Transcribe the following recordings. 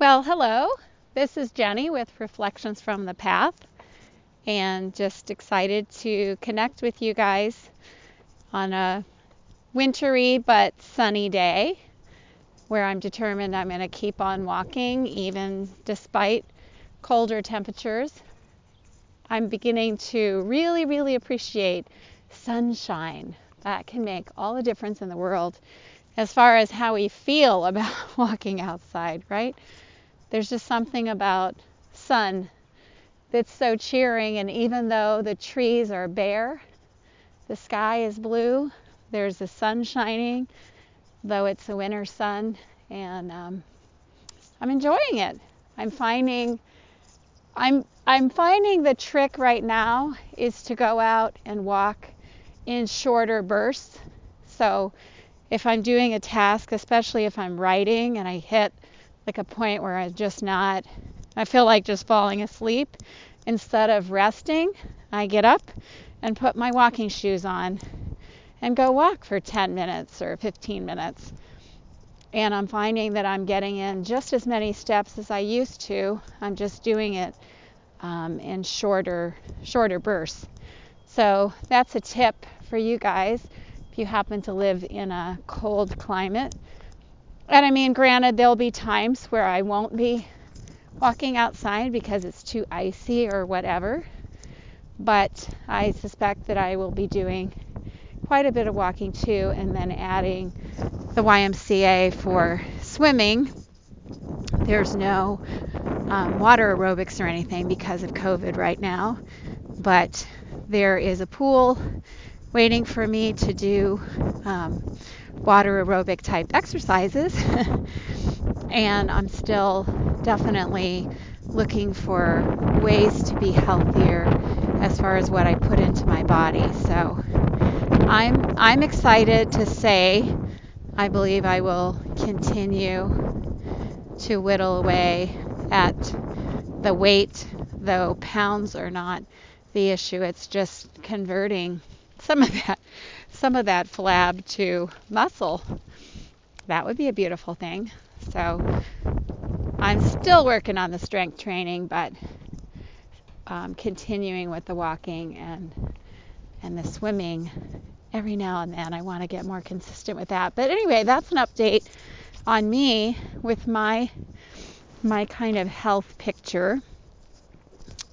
Well, hello. This is Jenny with Reflections from the Path, and just excited to connect with you guys on a wintry but sunny day where I'm determined I'm going to keep on walking even despite colder temperatures. I'm beginning to really, really appreciate sunshine. That can make all the difference in the world as far as how we feel about walking outside, right? There's just something about sun that's so cheering, and even though the trees are bare, the sky is blue, there's the sun shining, though it's a winter sun, and um, I'm enjoying it. I'm finding I'm I'm finding the trick right now is to go out and walk in shorter bursts. So if I'm doing a task, especially if I'm writing and I hit like a point where I'm just not, I feel like just falling asleep. Instead of resting, I get up and put my walking shoes on and go walk for 10 minutes or 15 minutes. And I'm finding that I'm getting in just as many steps as I used to. I'm just doing it um, in shorter, shorter bursts. So that's a tip for you guys if you happen to live in a cold climate and I mean, granted, there'll be times where I won't be walking outside because it's too icy or whatever. But I suspect that I will be doing quite a bit of walking too, and then adding the YMCA for swimming. There's no um, water aerobics or anything because of COVID right now, but there is a pool waiting for me to do um, water aerobic type exercises. and I'm still definitely looking for ways to be healthier as far as what I put into my body. So I'm I'm excited to say I believe I will continue to whittle away at the weight, though pounds are not the issue. It's just converting some of that some of that flab to muscle. That would be a beautiful thing. So I'm still working on the strength training, but um, continuing with the walking and and the swimming every now and then. I want to get more consistent with that. But anyway, that's an update on me with my my kind of health picture.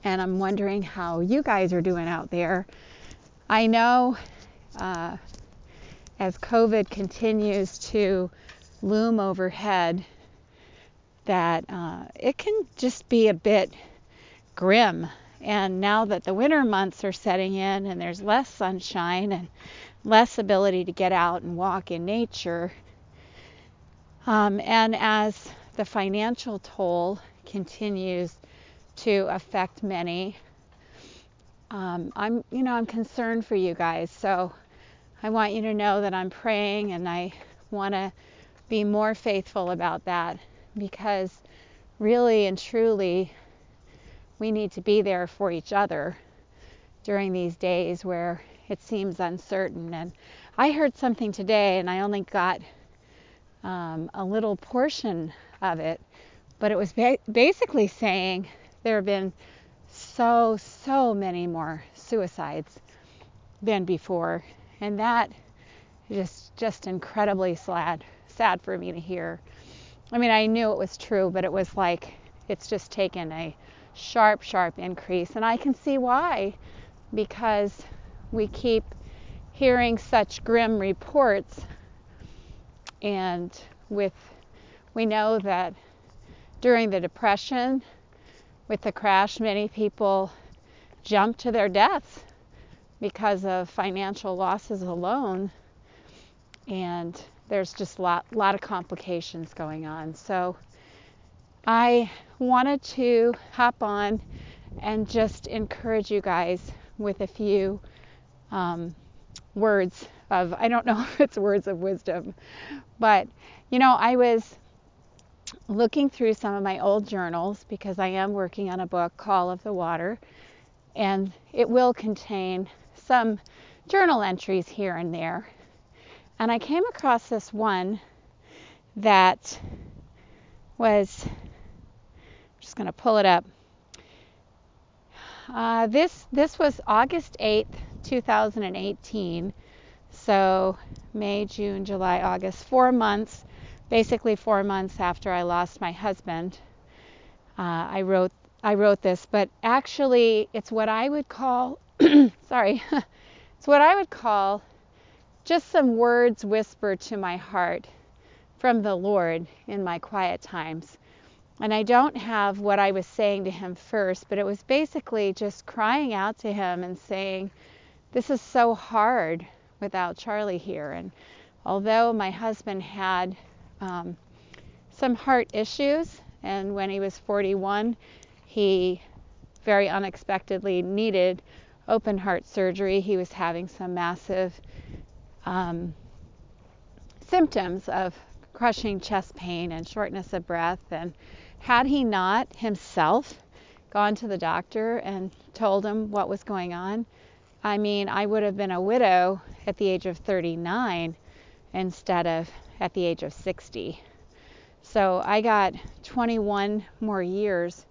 And I'm wondering how you guys are doing out there. I know uh, as COVID continues to loom overhead, that uh, it can just be a bit grim. And now that the winter months are setting in and there's less sunshine and less ability to get out and walk in nature, um, and as the financial toll continues to affect many, um, I'm, you know, I'm concerned for you guys. So I want you to know that I'm praying and I want to be more faithful about that because really and truly we need to be there for each other during these days where it seems uncertain. And I heard something today and I only got um, a little portion of it, but it was ba- basically saying there have been so, so many more suicides than before and that is just incredibly sad sad for me to hear. I mean, I knew it was true, but it was like it's just taken a sharp, sharp increase, and I can see why because we keep hearing such grim reports. And with we know that during the depression with the crash many people jumped to their deaths because of financial losses alone. And there's just a lot, lot of complications going on. So I wanted to hop on and just encourage you guys with a few um, words of, I don't know if it's words of wisdom, but you know, I was looking through some of my old journals because I am working on a book, Call of the Water, and it will contain some journal entries here and there. And I came across this one that was just going to pull it up. Uh, this this was August 8th, 2018. So May, June, July, August, four months, basically four months after I lost my husband. Uh, I wrote I wrote this, but actually it's what I would call sorry, it's what I would call just some words whispered to my heart from the Lord in my quiet times. And I don't have what I was saying to him first, but it was basically just crying out to him and saying, This is so hard without Charlie here. And although my husband had um, some heart issues, and when he was 41, he very unexpectedly needed open heart surgery. He was having some massive um, symptoms of crushing chest pain and shortness of breath. And had he not himself gone to the doctor and told him what was going on, I mean, I would have been a widow at the age of 39 instead of at the age of 60. So I got 21 more years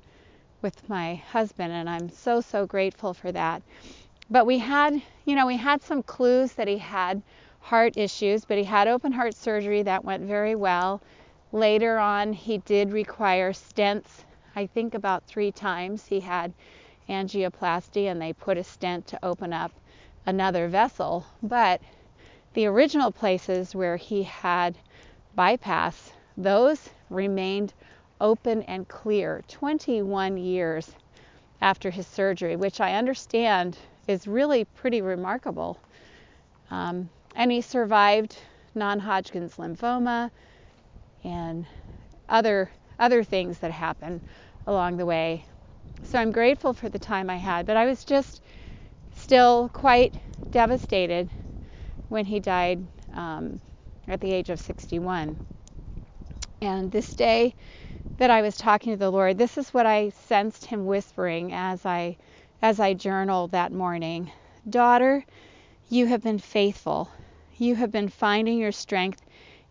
with my husband, and I'm so, so grateful for that. But we had, you know, we had some clues that he had heart issues, but he had open heart surgery that went very well. Later on, he did require stents, I think about three times. He had angioplasty and they put a stent to open up another vessel. But the original places where he had bypass, those remained open and clear 21 years after his surgery, which I understand is really pretty remarkable. Um, and he survived non-Hodgkin's lymphoma and other other things that happen along the way. So I'm grateful for the time I had, but I was just still quite devastated when he died um, at the age of 61. And this day that I was talking to the Lord, this is what I sensed him whispering as I as I journaled that morning. Daughter, you have been faithful you have been finding your strength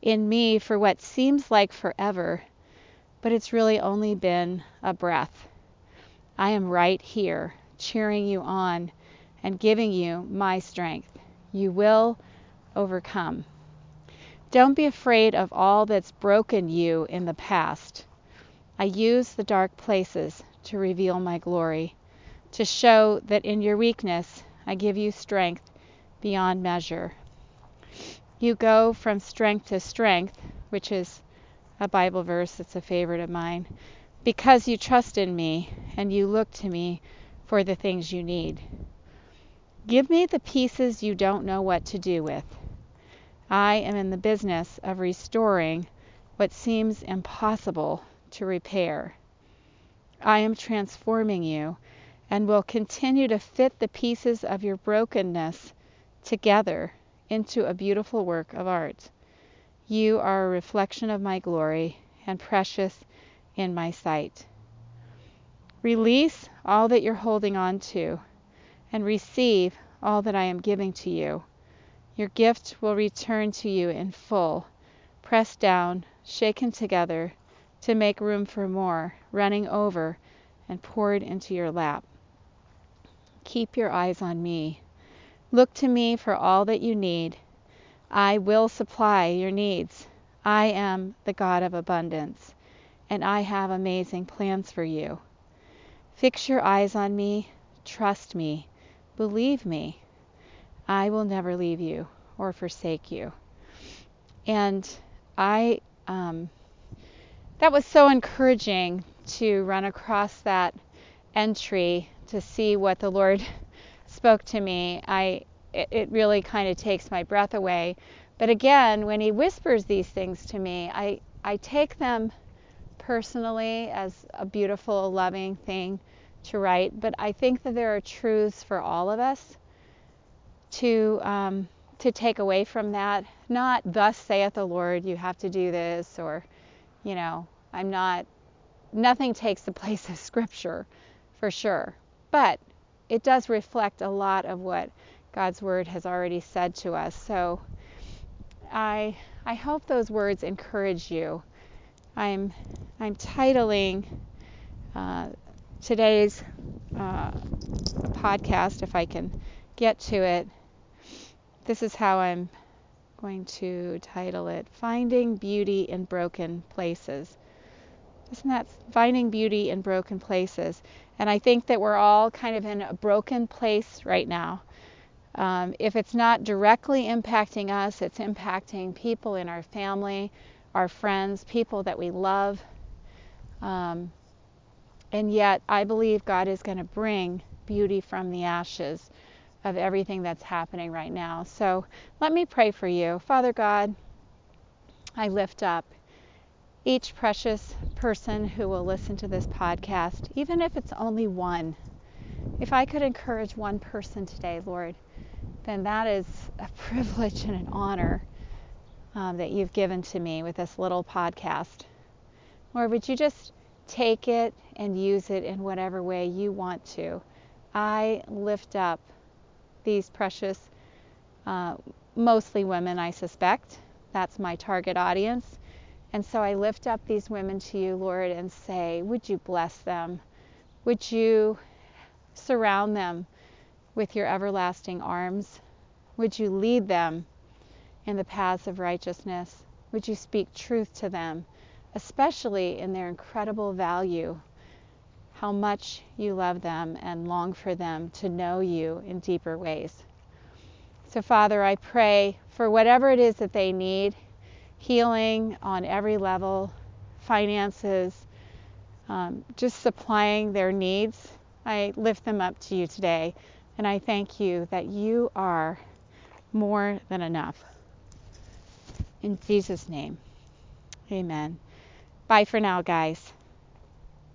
in me for what seems like forever, but it's really only been a breath. I am right here, cheering you on and giving you my strength. You will overcome. Don't be afraid of all that's broken you in the past. I use the dark places to reveal my glory, to show that in your weakness I give you strength beyond measure. You go from strength to strength, which is a Bible verse that's a favorite of mine, because you trust in me and you look to me for the things you need. Give me the pieces you don't know what to do with. I am in the business of restoring what seems impossible to repair. I am transforming you and will continue to fit the pieces of your brokenness together into a beautiful work of art. You are a reflection of my glory and precious in my sight. Release all that you're holding on to and receive all that I am giving to you. Your gift will return to you in full, pressed down, shaken together to make room for more, running over and poured into your lap. Keep your eyes on me Look to me for all that you need. I will supply your needs. I am the God of abundance, and I have amazing plans for you. Fix your eyes on me, trust me, believe me. I will never leave you or forsake you. And I, um, that was so encouraging to run across that entry to see what the Lord spoke to me, I it, really kind of takes my breath away. But again, when he whispers these things to me, I I take them personally as a beautiful, loving thing to write. But I think that there are truths for all of us to um, to take away from that. Not thus saith the Lord, you have to do this, or you know, I'm not. Nothing takes the place of Scripture, for sure. But it does reflect a lot of what God's word has already said to us. So I I hope those words encourage you. I'm I'm titling uh, today's uh, podcast, if I can get to it, this is how I'm going to title it Finding Beauty in Broken Places. Isn't that finding beauty in broken places? And I think that we're all kind of in a broken place right now. Um, if it's not directly impacting us, it's impacting people in our family, our friends, people that we love. Um, and yet, I believe God is going to bring beauty from the ashes of everything that's happening right now. So let me pray for you. Father God, I lift up each precious person who will listen to this podcast, even if it's only one. If I could encourage one person today, Lord, then that is a privilege and an honor um, that you've given to me with this little podcast. Lord, would you just take it and use it in whatever way you want to? I lift up these precious, uh, mostly women, I suspect. That's my target audience. And so I lift up these women to you, Lord, and say, Would you bless them? Would you surround them with your everlasting arms? Would you lead them in the paths of righteousness? Would you speak truth to them, especially in their incredible value how much you love them and long for them to know you in deeper ways. So, Father, I pray for whatever it is that they need healing on every level, finances, um, just supplying their needs. I lift them up to you today, and I thank you that you are more than enough. In Jesus' name, amen. Bye for now, guys.